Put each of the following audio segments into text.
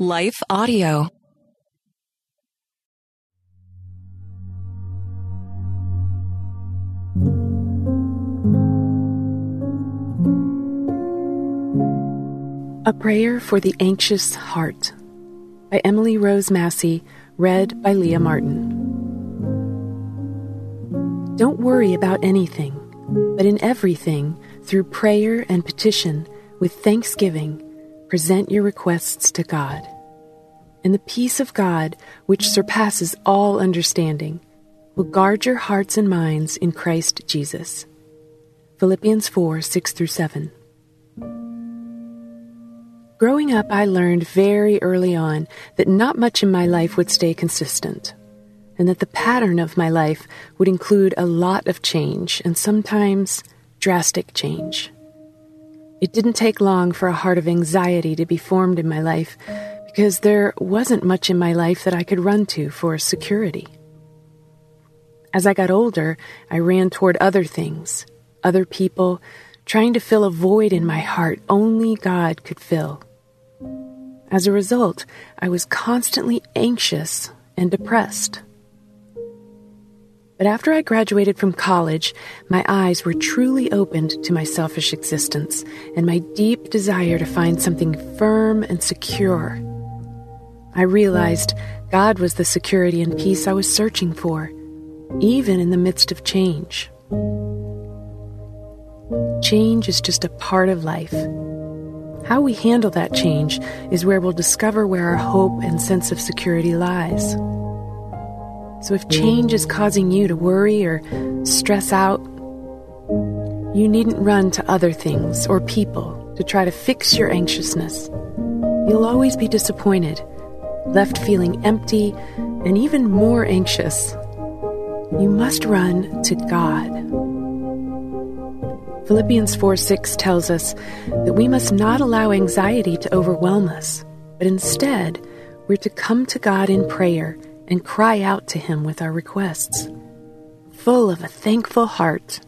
Life Audio. A Prayer for the Anxious Heart by Emily Rose Massey, read by Leah Martin. Don't worry about anything, but in everything, through prayer and petition, with thanksgiving, present your requests to God. And the peace of God, which surpasses all understanding, will guard your hearts and minds in Christ Jesus. Philippians 4 6 through 7. Growing up, I learned very early on that not much in my life would stay consistent, and that the pattern of my life would include a lot of change and sometimes drastic change. It didn't take long for a heart of anxiety to be formed in my life because there wasn't much in my life that I could run to for security. As I got older, I ran toward other things, other people, trying to fill a void in my heart only God could fill. As a result, I was constantly anxious and depressed. But after I graduated from college, my eyes were truly opened to my selfish existence and my deep desire to find something firm and secure. I realized God was the security and peace I was searching for, even in the midst of change. Change is just a part of life. How we handle that change is where we'll discover where our hope and sense of security lies. So if change is causing you to worry or stress out, you needn't run to other things or people to try to fix your anxiousness. You'll always be disappointed, left feeling empty, and even more anxious. You must run to God. Philippians 4 6 tells us that we must not allow anxiety to overwhelm us, but instead, we're to come to God in prayer and cry out to Him with our requests, full of a thankful heart,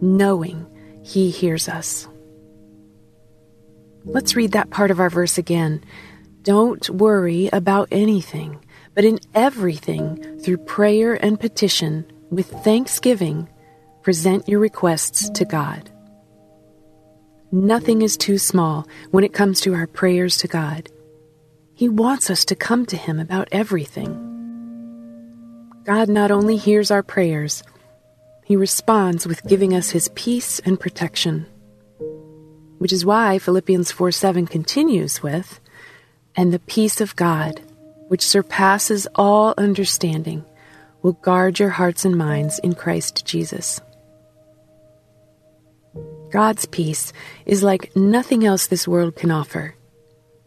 knowing He hears us. Let's read that part of our verse again. Don't worry about anything, but in everything, through prayer and petition, with thanksgiving, present your requests to God. Nothing is too small when it comes to our prayers to God. He wants us to come to Him about everything. God not only hears our prayers, He responds with giving us His peace and protection. Which is why Philippians 4 7 continues with, And the peace of God, which surpasses all understanding, will guard your hearts and minds in Christ Jesus. God's peace is like nothing else this world can offer.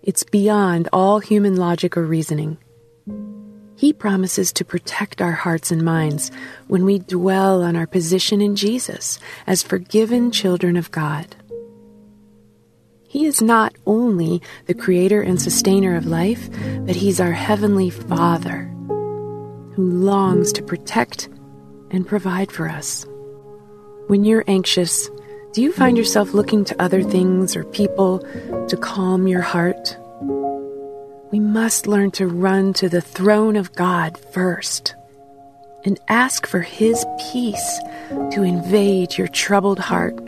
It's beyond all human logic or reasoning. He promises to protect our hearts and minds when we dwell on our position in Jesus as forgiven children of God. He is not only the creator and sustainer of life, but He's our Heavenly Father who longs to protect and provide for us. When you're anxious, do you find yourself looking to other things or people to calm your heart? We must learn to run to the throne of God first and ask for His peace to invade your troubled heart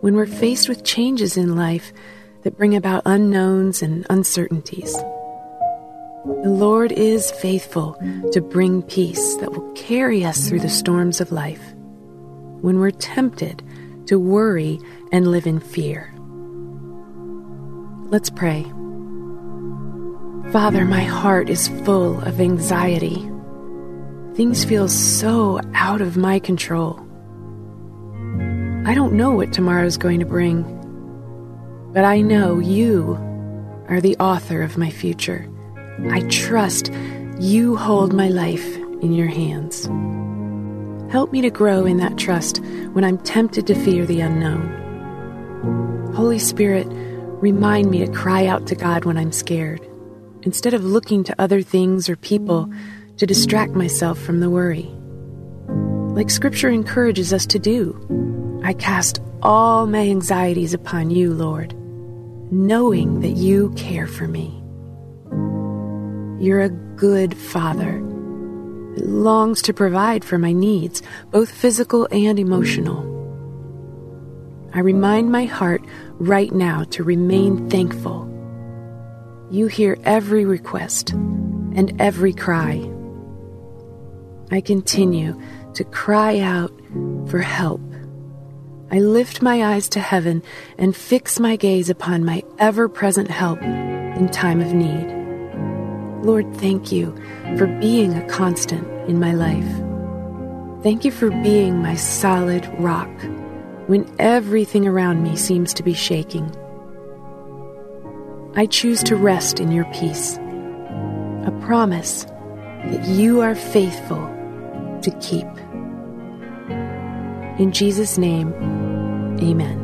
when we're faced with changes in life that bring about unknowns and uncertainties. The Lord is faithful to bring peace that will carry us through the storms of life. When we're tempted, to worry and live in fear. Let's pray. Father, my heart is full of anxiety. Things feel so out of my control. I don't know what tomorrow's going to bring, but I know you are the author of my future. I trust you hold my life in your hands. Help me to grow in that trust when I'm tempted to fear the unknown. Holy Spirit, remind me to cry out to God when I'm scared, instead of looking to other things or people to distract myself from the worry. Like Scripture encourages us to do, I cast all my anxieties upon you, Lord, knowing that you care for me. You're a good father who longs to provide for my needs, both physical and emotional. I remind my heart right now to remain thankful. You hear every request and every cry. I continue to cry out for help. I lift my eyes to heaven and fix my gaze upon my ever present help in time of need. Lord, thank you for being a constant in my life. Thank you for being my solid rock when everything around me seems to be shaking. I choose to rest in your peace, a promise that you are faithful to keep. In Jesus' name, amen.